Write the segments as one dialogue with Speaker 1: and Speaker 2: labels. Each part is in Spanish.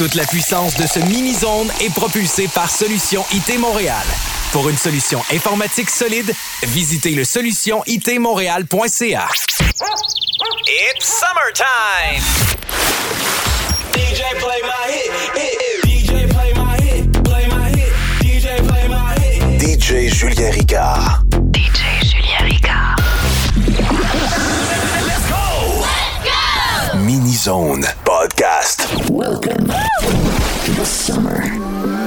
Speaker 1: Toute la puissance de ce mini-zone est propulsée par Solution IT Montréal. Pour une solution informatique solide, visitez le solutionitmontréal.ca.
Speaker 2: It's summertime!
Speaker 3: DJ play my hit, hit, hit. DJ play my hit, play my hit. DJ play my hit.
Speaker 4: DJ Julien Ricard.
Speaker 5: DJ Julien Ricard.
Speaker 3: Let's go!
Speaker 4: Mini Zone Podcast.
Speaker 5: Welcome to the summer.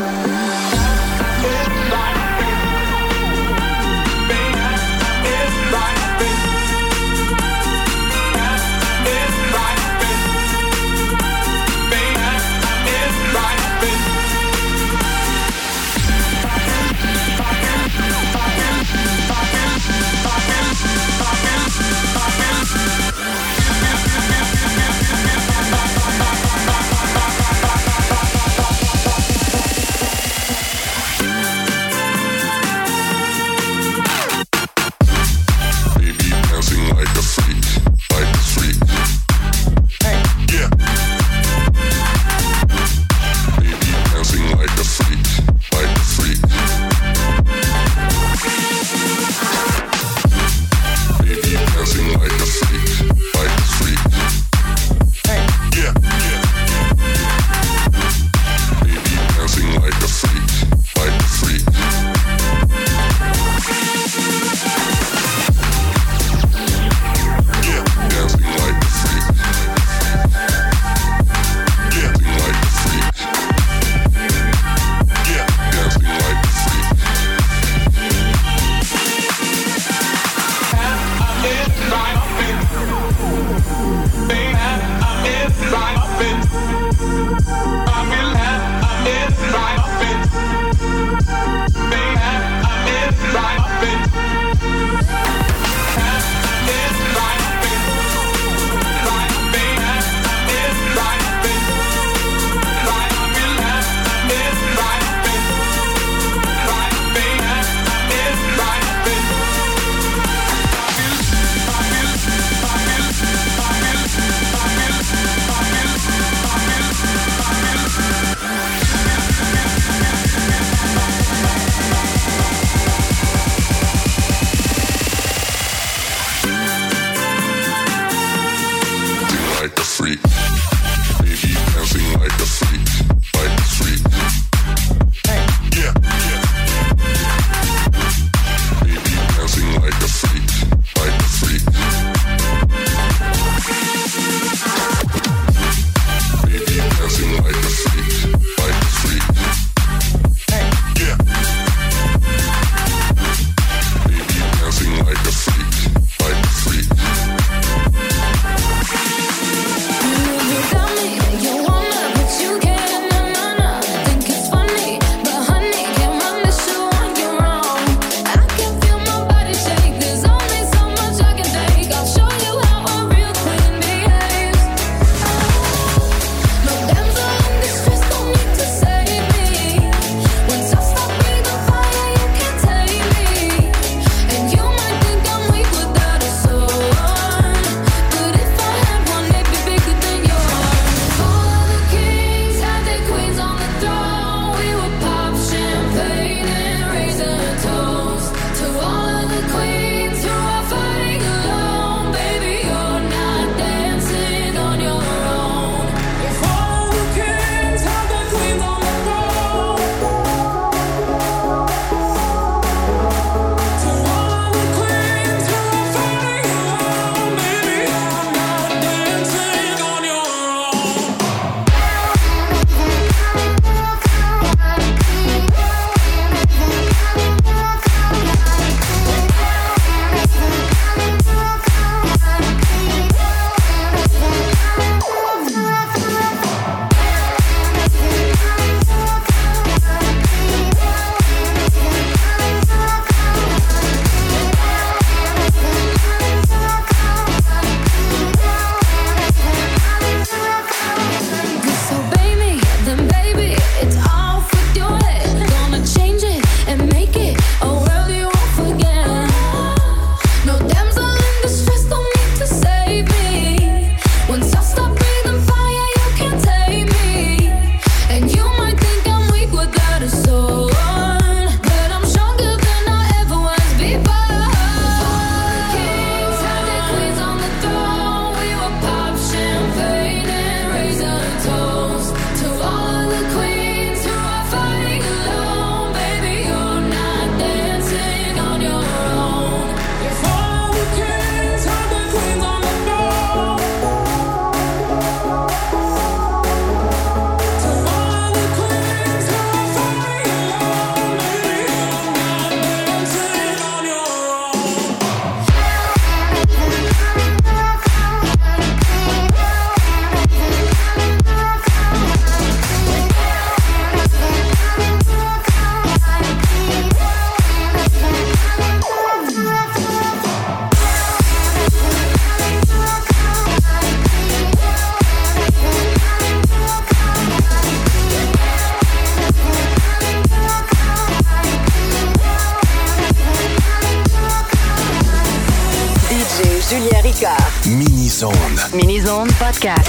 Speaker 4: Mini-Zone.
Speaker 5: Podcast.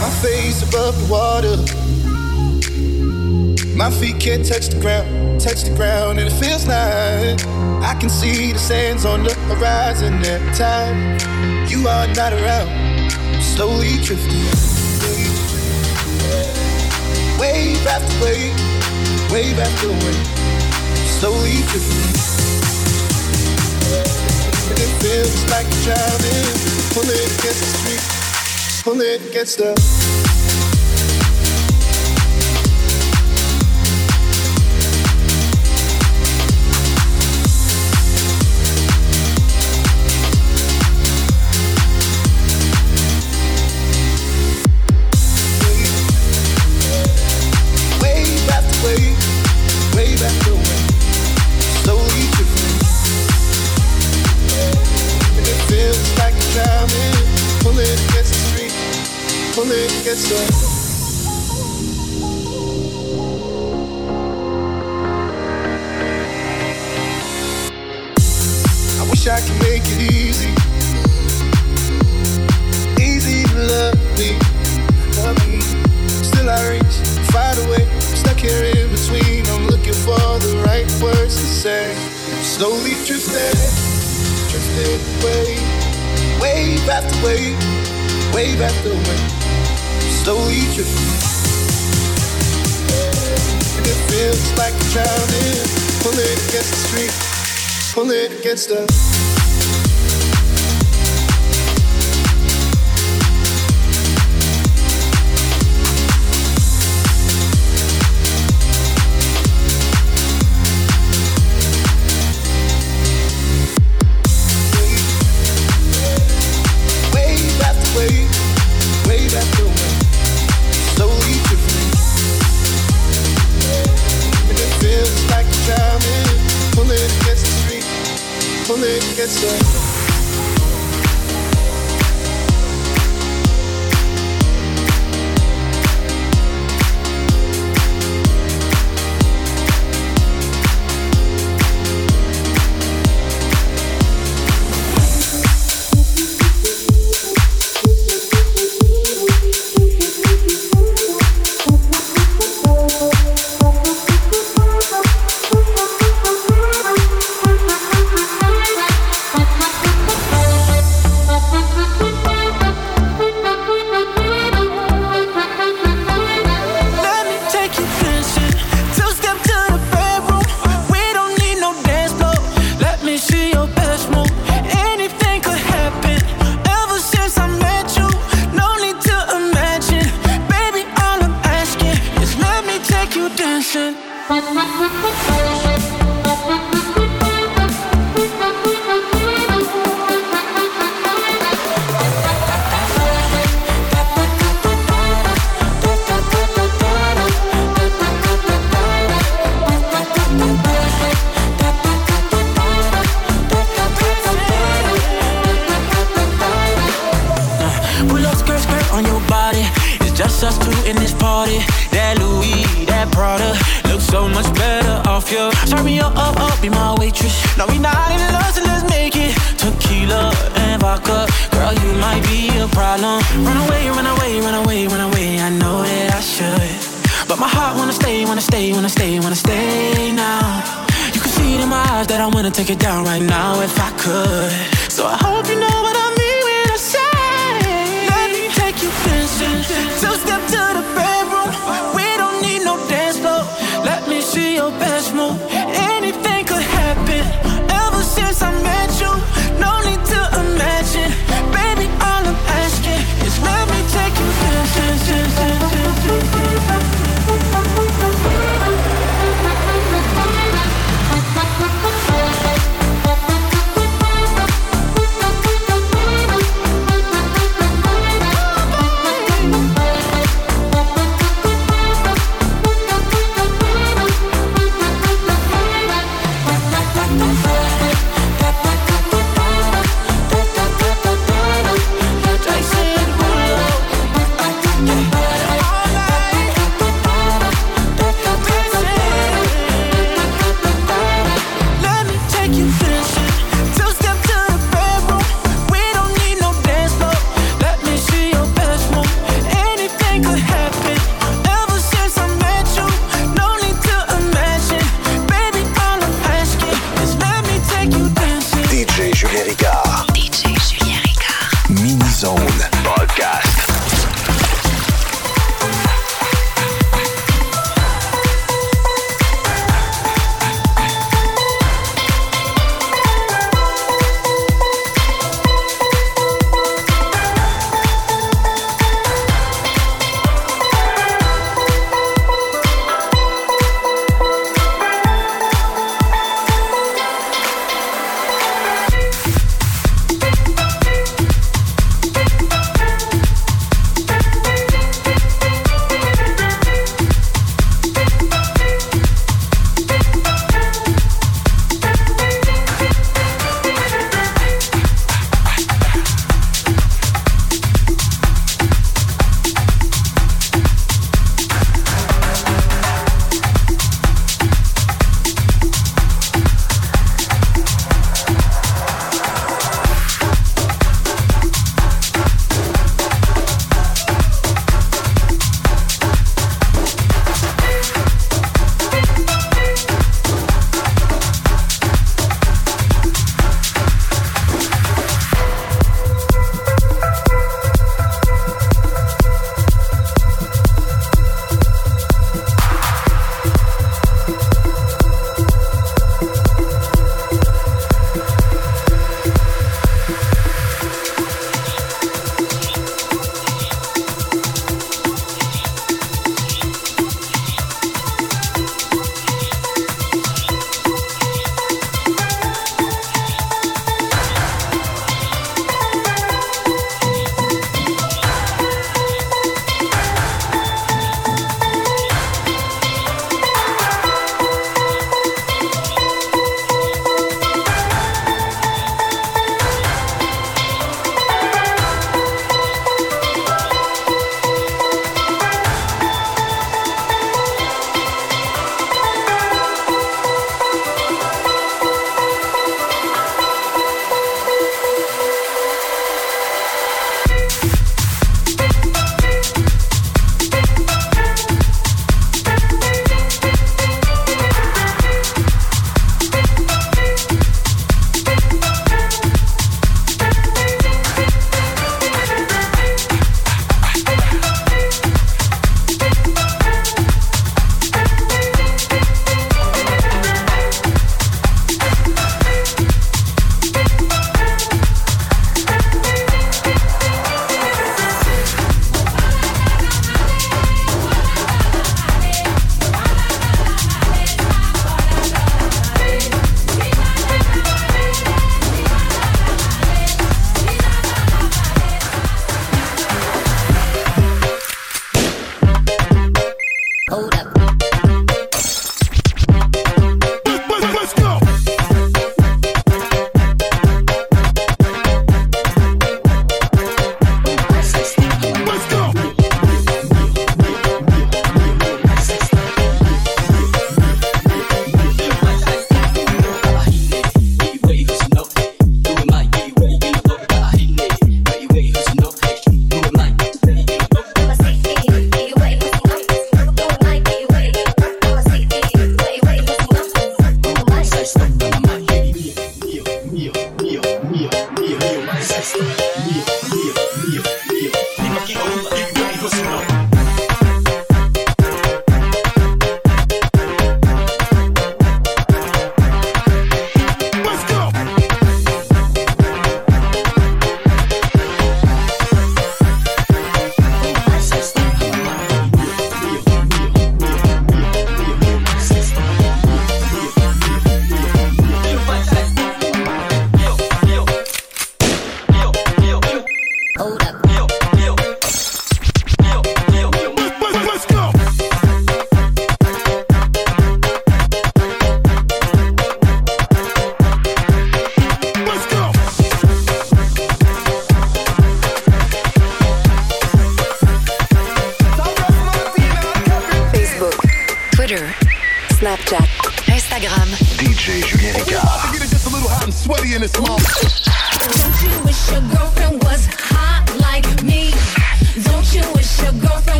Speaker 6: My face above the water. My feet can't touch the ground, touch the ground, and it feels like I can see the sands on the horizon every time you are not around. Slowly drifting, wave after wave, wave after wave, slowly drifting. And it feels like drowning, pulling against the street, pulling against the. I wish I could make it easy, easy to love me. Still I reach. Stuck here in between. I'm looking for the right words to say. Slowly drifting, drifting away. Wave after wave, wave after wave. Slowly drifting. And it feels like I'm drowning. Pulling against the street, pulling against the.
Speaker 7: gets there.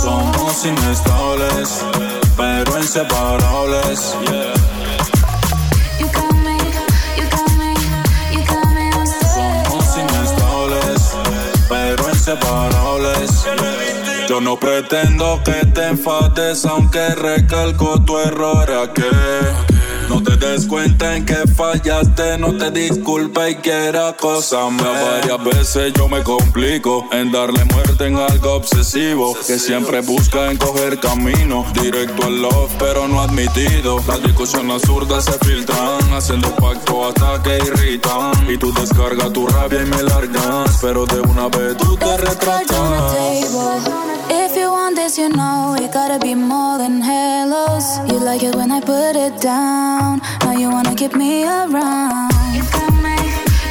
Speaker 8: Somos inestables, pero inseparables. Yeah.
Speaker 7: You got me, you got me, you got me.
Speaker 8: Somos inestables, pero inseparables. Yo no pretendo que te enfades, aunque recalco tu error a que des cuenta en que fallaste, no te disculpa y quiera cosas Varias veces yo me complico en darle muerte en algo obsesivo. Que siempre busca en coger camino directo al love, pero no admitido. Las discusiones absurdas se filtran, haciendo pacto hasta que irritan. Y tú descargas tu rabia y me largas, pero de una vez tú te retratas.
Speaker 9: If you want this, you know it gotta be more than hellos. You like it when I put it down. Now you wanna keep me around. You got me,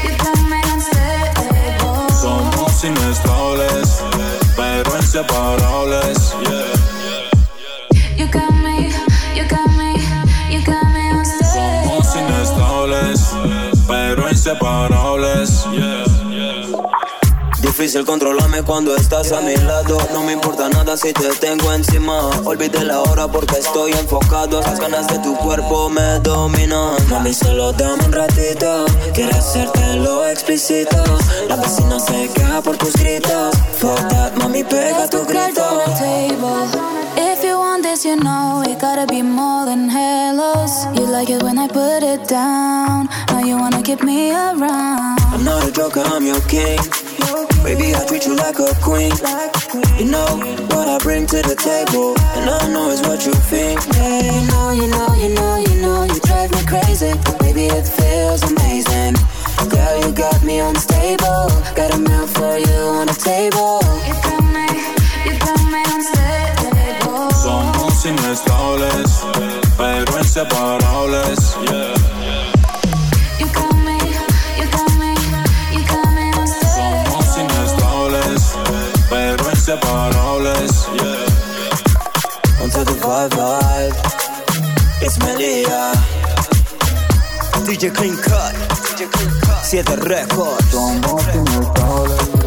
Speaker 9: you got me unstable.
Speaker 8: Somos inestables, pero inseparables.
Speaker 9: You got me, you got me, you got me unstable.
Speaker 8: Somos inestables, pero inseparables.
Speaker 6: Difícil controlarme cuando estás a mi lado. No me importa nada si te tengo encima. Olvide la hora porque estoy enfocado. Las ganas de tu cuerpo me dominan. Mami, solo dame un ratito. Quiero hacerte lo explícito. La vecina se queja por tus gritos. Fuck that, mami, pega tu grito.
Speaker 9: If you want this, you know it gotta be more than hellos. You like it when I put it down. Now you wanna keep me around.
Speaker 6: I'm not a joker, I'm your king. Baby, I treat you like a queen. You know what I bring to the table, and I know it's what you think.
Speaker 9: Yeah, you know, you know, you know, you know, you drive me crazy. Baby, it feels amazing. Girl, you got me unstable. Got a meal for you on the table. You got me, you got me unstable.
Speaker 8: Somos inestables, pero inseparables.
Speaker 9: You
Speaker 8: separables. Yeah.
Speaker 6: Until the vibe, vibe, it's Melia. DJ Clean Cut,
Speaker 10: DJ Clean Cut, 7 Records. Don't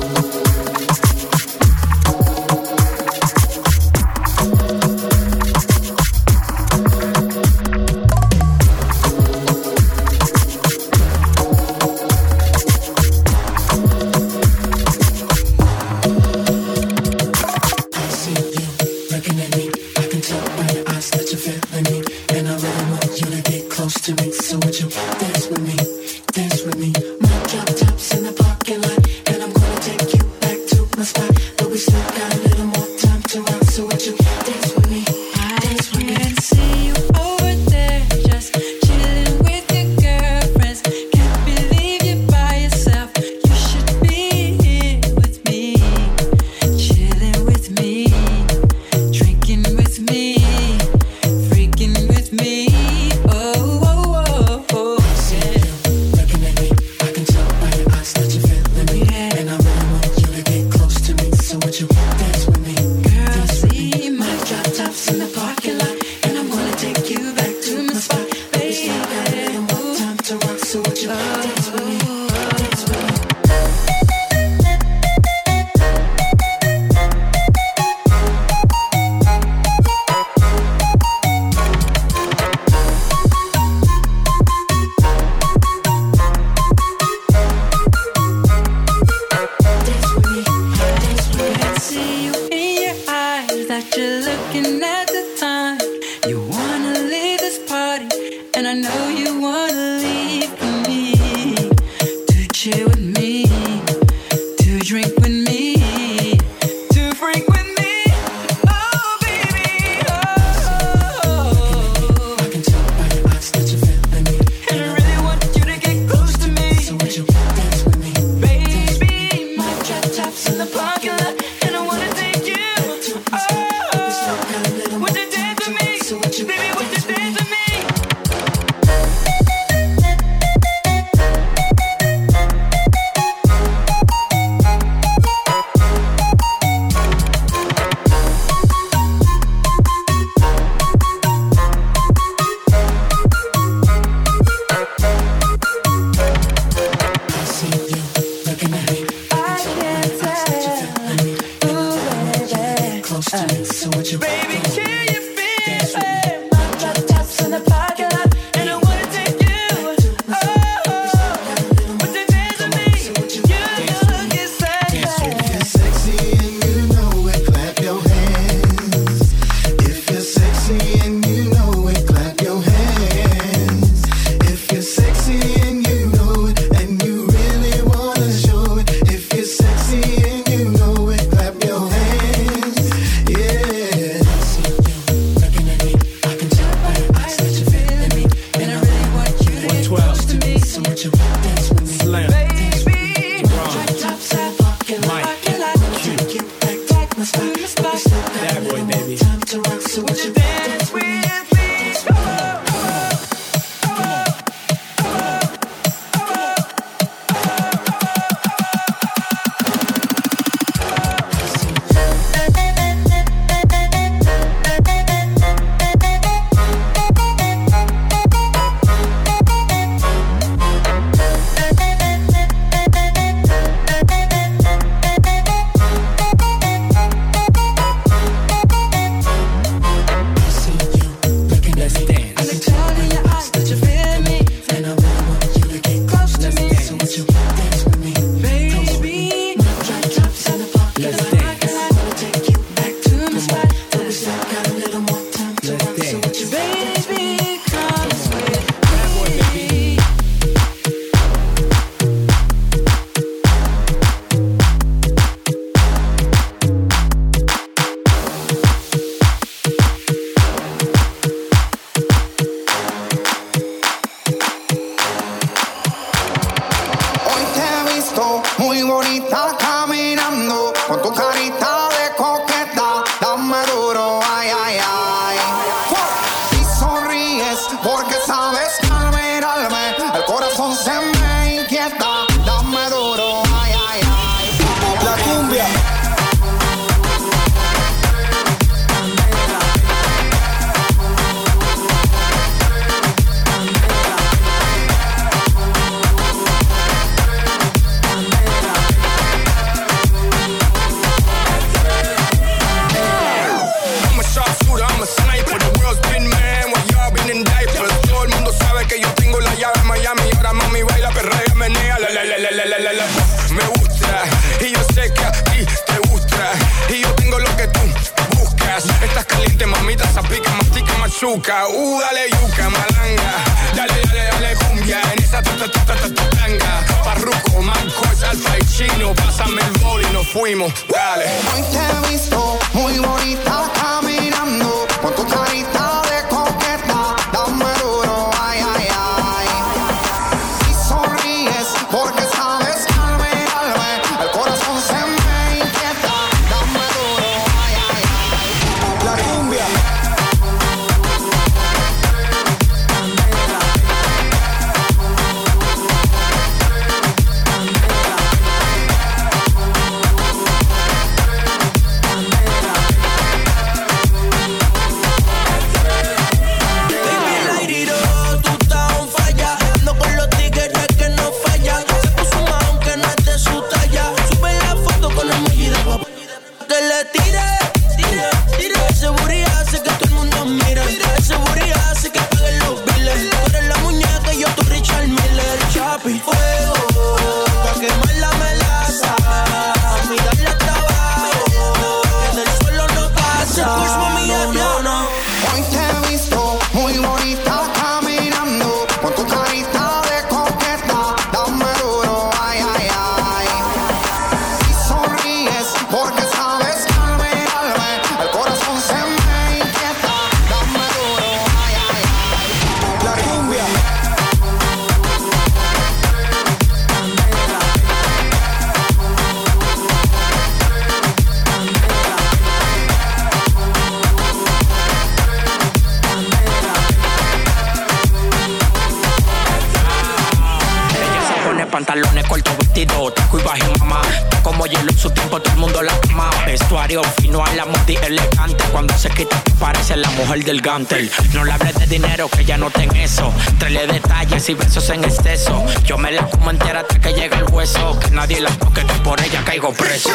Speaker 10: No le
Speaker 11: hables de dinero, que ya no ten eso. Trele detalles y besos en exceso. Yo me la como entera hasta que llegue el hueso. Que nadie la toque, que por ella caigo preso.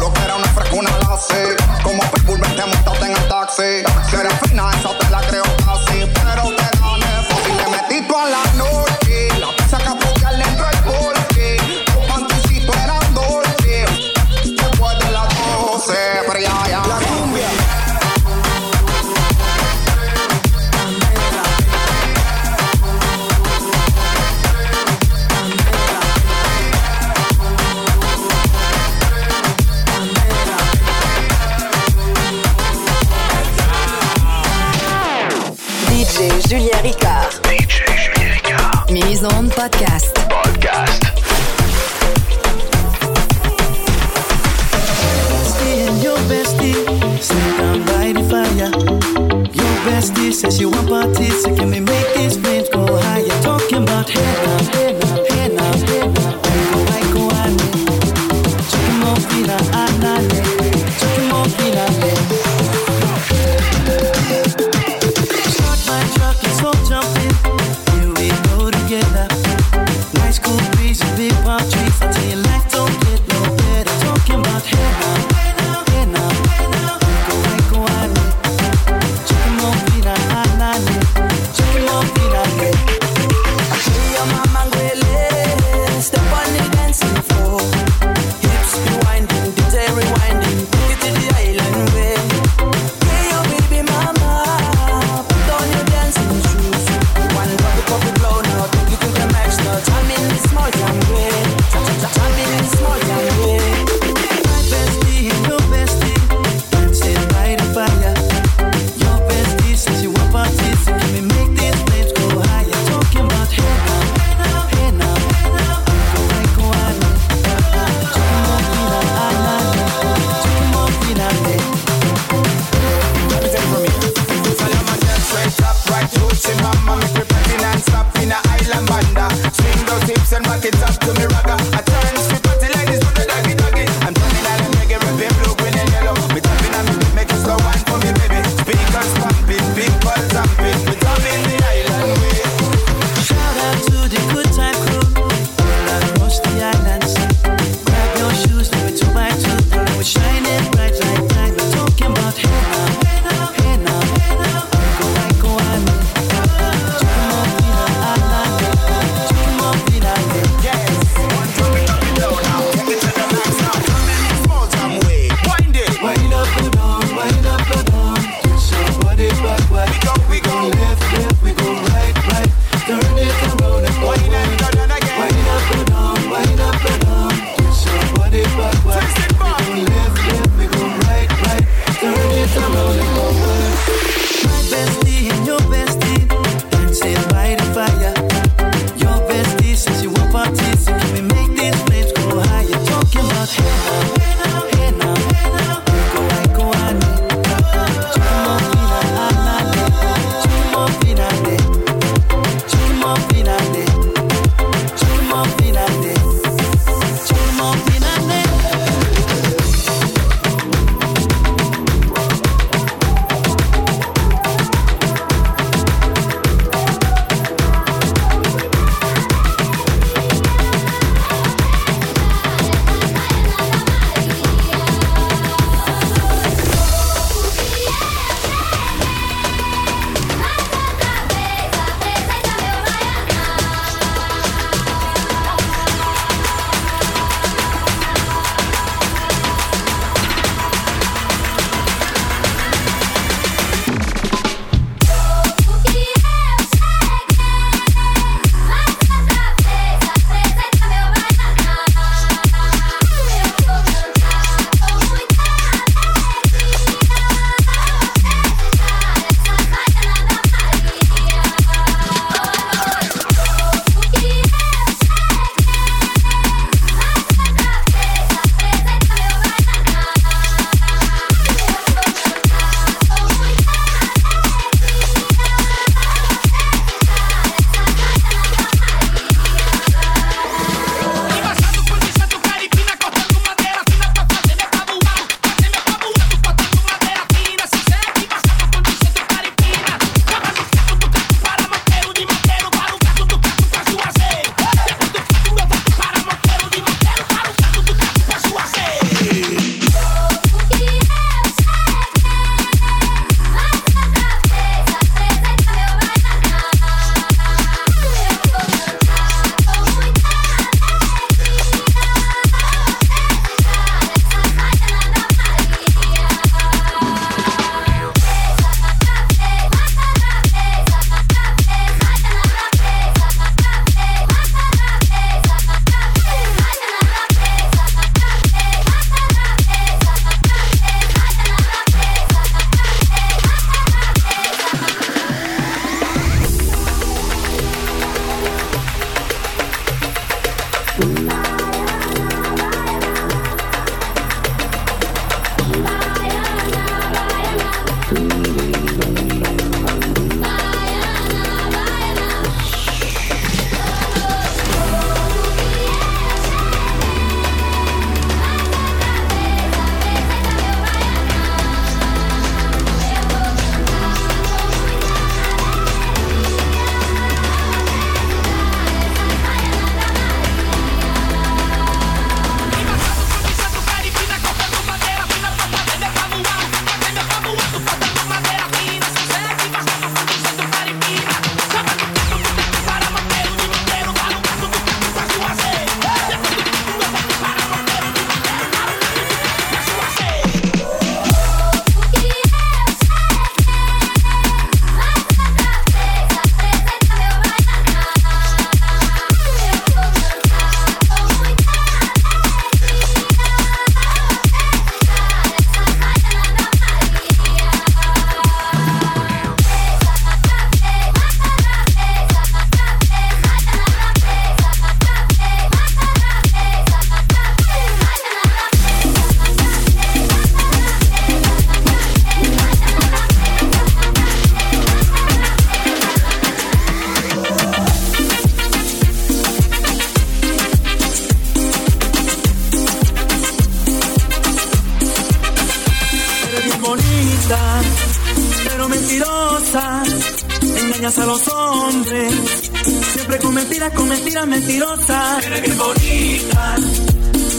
Speaker 12: Lo que era una frescuna la sé. Como Pitbull, vente montaste en el taxi. Si eres fina, esa te la creo casi. Pero te gané, si le metí tú a la
Speaker 5: noche. Podcast.
Speaker 4: Podcast.
Speaker 13: Stay in your bestie, sneak down by the fire. Your bestie says you want parties, so can we make these flames go higher? Talking about
Speaker 3: head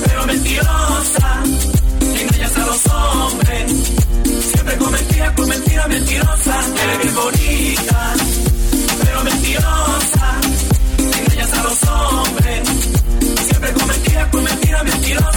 Speaker 3: pero mentirosa. Engañas a los hombres, siempre con mentiras, con mentiras mentirosas. Eres bonita, pero mentirosa. Engañas a los hombres, siempre con mentiras, con mentira, mentirosa.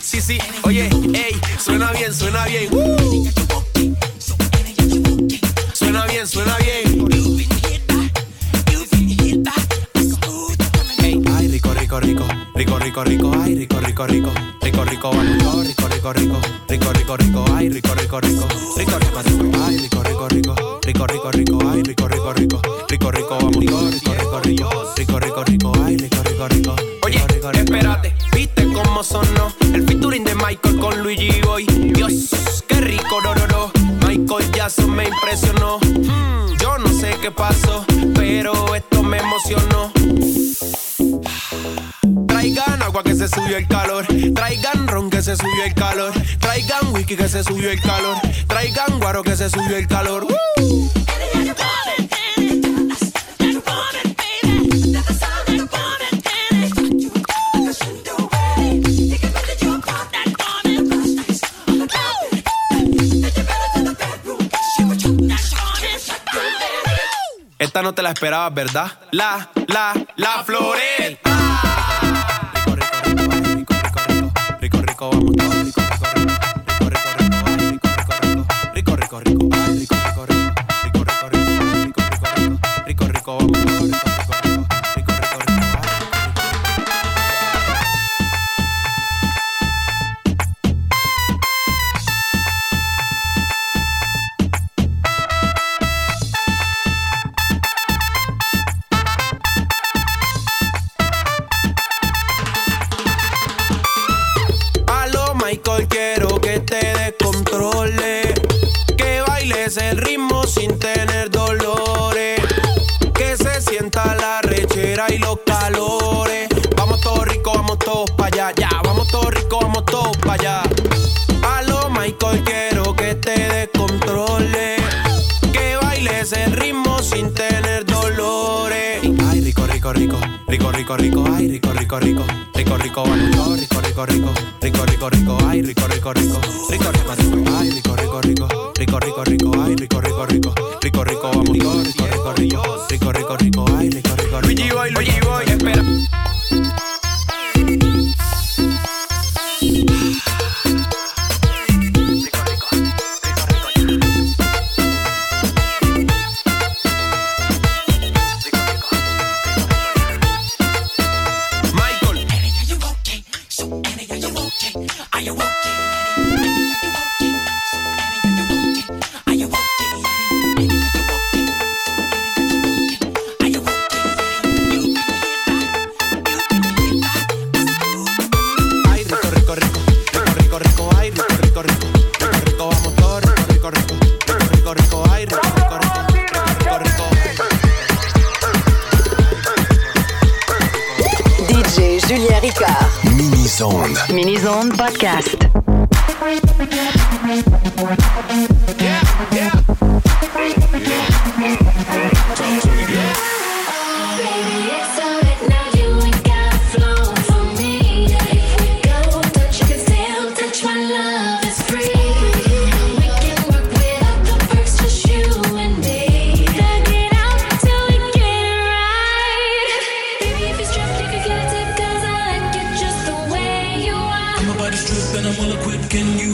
Speaker 14: Sí, sí, oye, ey, suena bien, suena bien. Uh. Suena bien, suena bien. Ey, ay, rico, rico, rico, rico, rico, rico, ay, rico, rico, rico, rico, rico, vamos, rico, rico, rico, rico, rico, rico, ay, rico, rico, rico, rico, rico, rico, ay, rico, rico, rico, rico, rico, rico, ay, rico, rico, rico, rico, rico, rico, rico, rico, rico, rico, rico, rico, ay, rico, rico, rico. Oye, espérate, ¿viste cómo sonó el featuring de Michael con Luigi Boy? Dios, qué rico, no, no, no. Michael Jackson me impresionó. Hmm, yo no sé qué pasó, pero esto me emocionó. Traigan agua que se subió el calor. Traigan ron que se subió el calor. Traigan whisky que se subió el calor. Traigan guaro que se subió el calor. No te la esperabas, ¿verdad? La, la, la floreta. Rico, rico, vamos todos, rico, rico, rico, rico, rico, rico, rico, rico, rico, ay, rico, rico, rico, rico, rico, rico, rico, rico, rico, rico, vamos todos, rico, rico, rico, rico, rico, rico, el ritmo sin tener dolores. Que se sienta la rechera y los calores. Vamos todos ricos, vamos todos para allá. Ya, vamos todos ricos, vamos todos para allá. Aló, Michael, quiero que te descontrole. Que bailes el ritmo sin tener dolores. Ay, rico, rico, rico, rico, rico, rico, ay, rico, rico, rico, rico, rico, vamos rico, rico, rico, rico, rico, rico, ay, rico, rico, rico, rico, rico, rico,
Speaker 5: podcast.
Speaker 3: Can you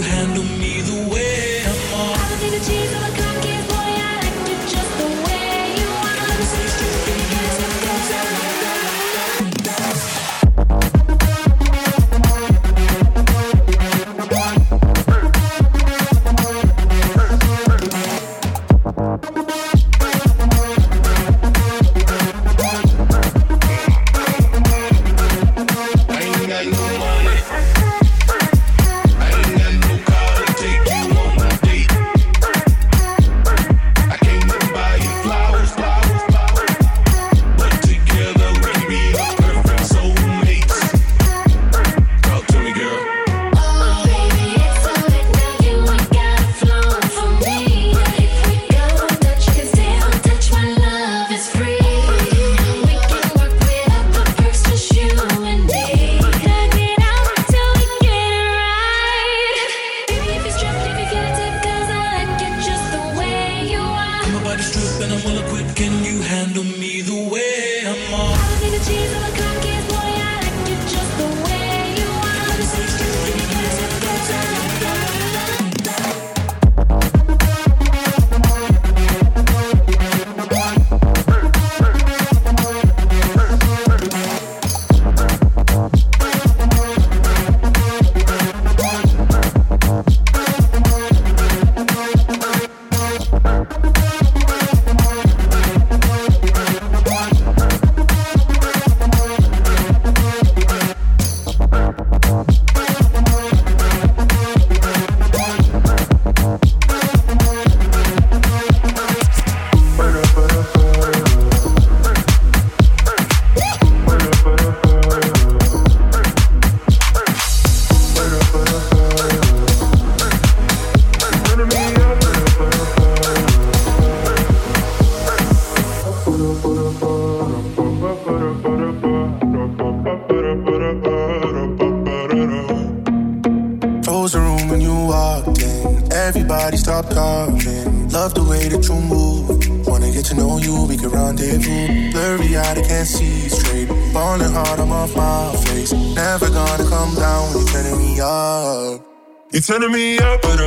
Speaker 15: turning me up, but
Speaker 16: I.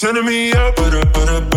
Speaker 16: turning me up.
Speaker 15: But up, but up.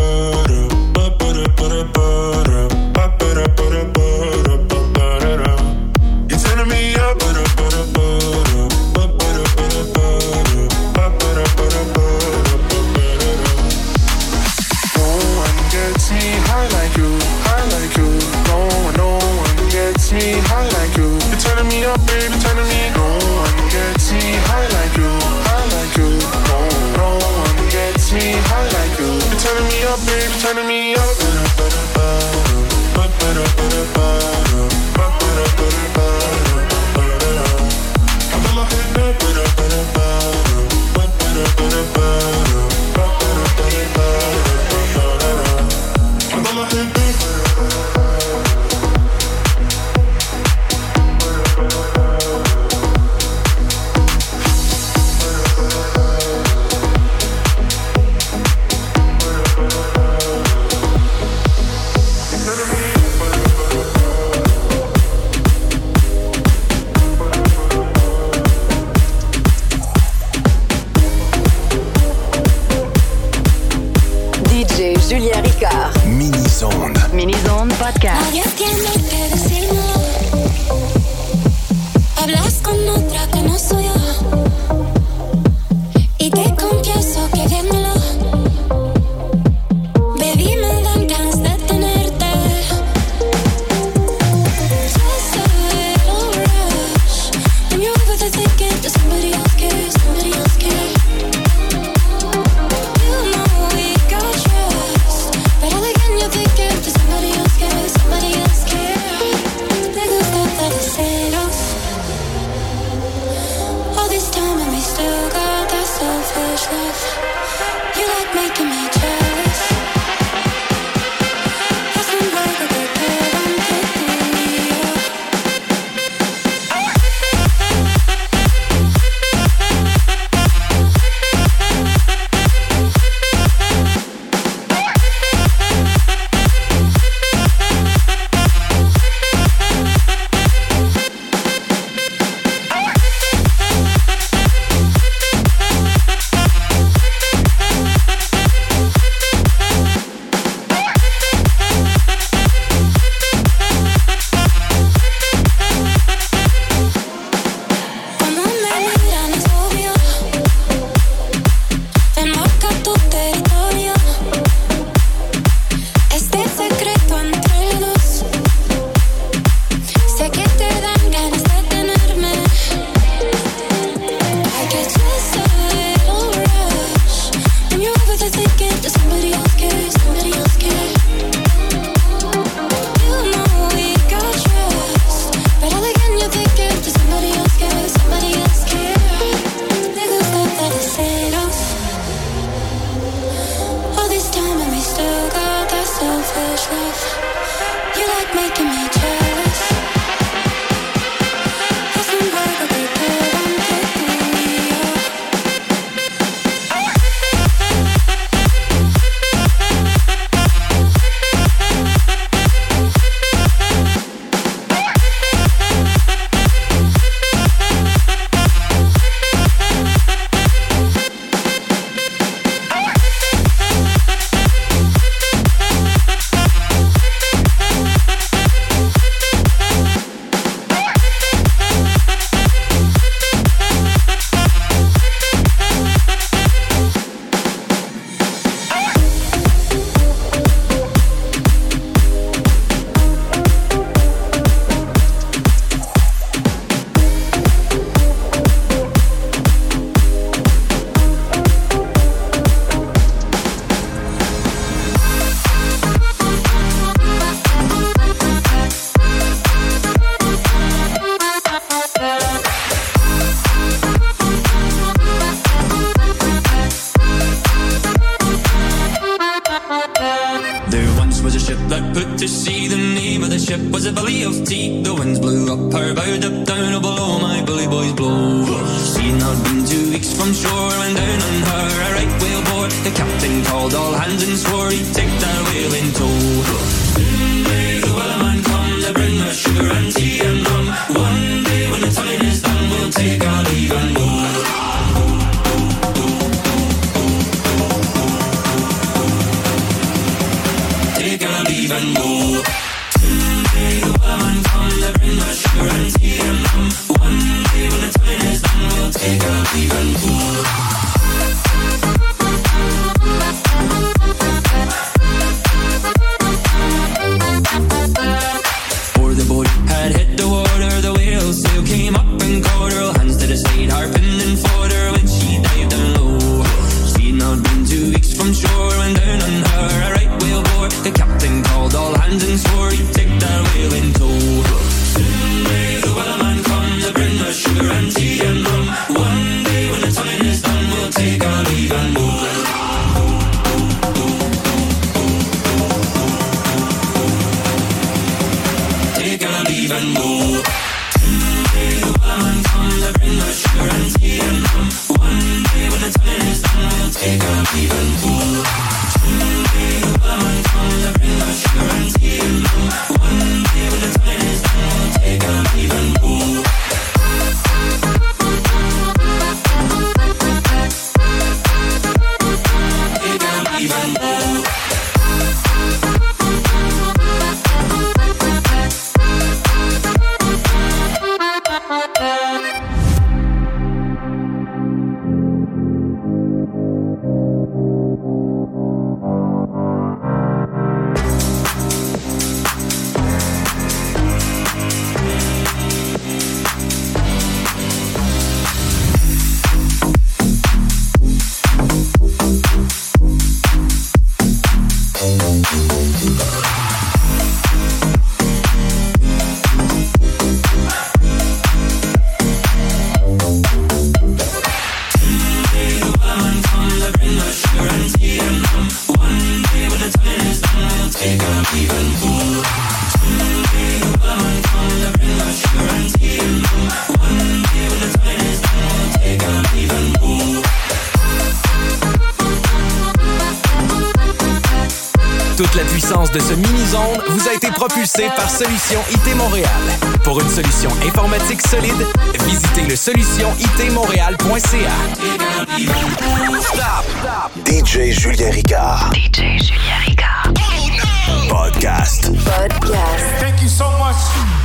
Speaker 1: even more. propulsé par Solution IT Montréal. Pour une solution informatique solide, visitez le solutionitmontréal.ca.
Speaker 4: DJ Julien Ricard.
Speaker 5: DJ Julien Ricard. Podcast. Podcast. Thank you so much.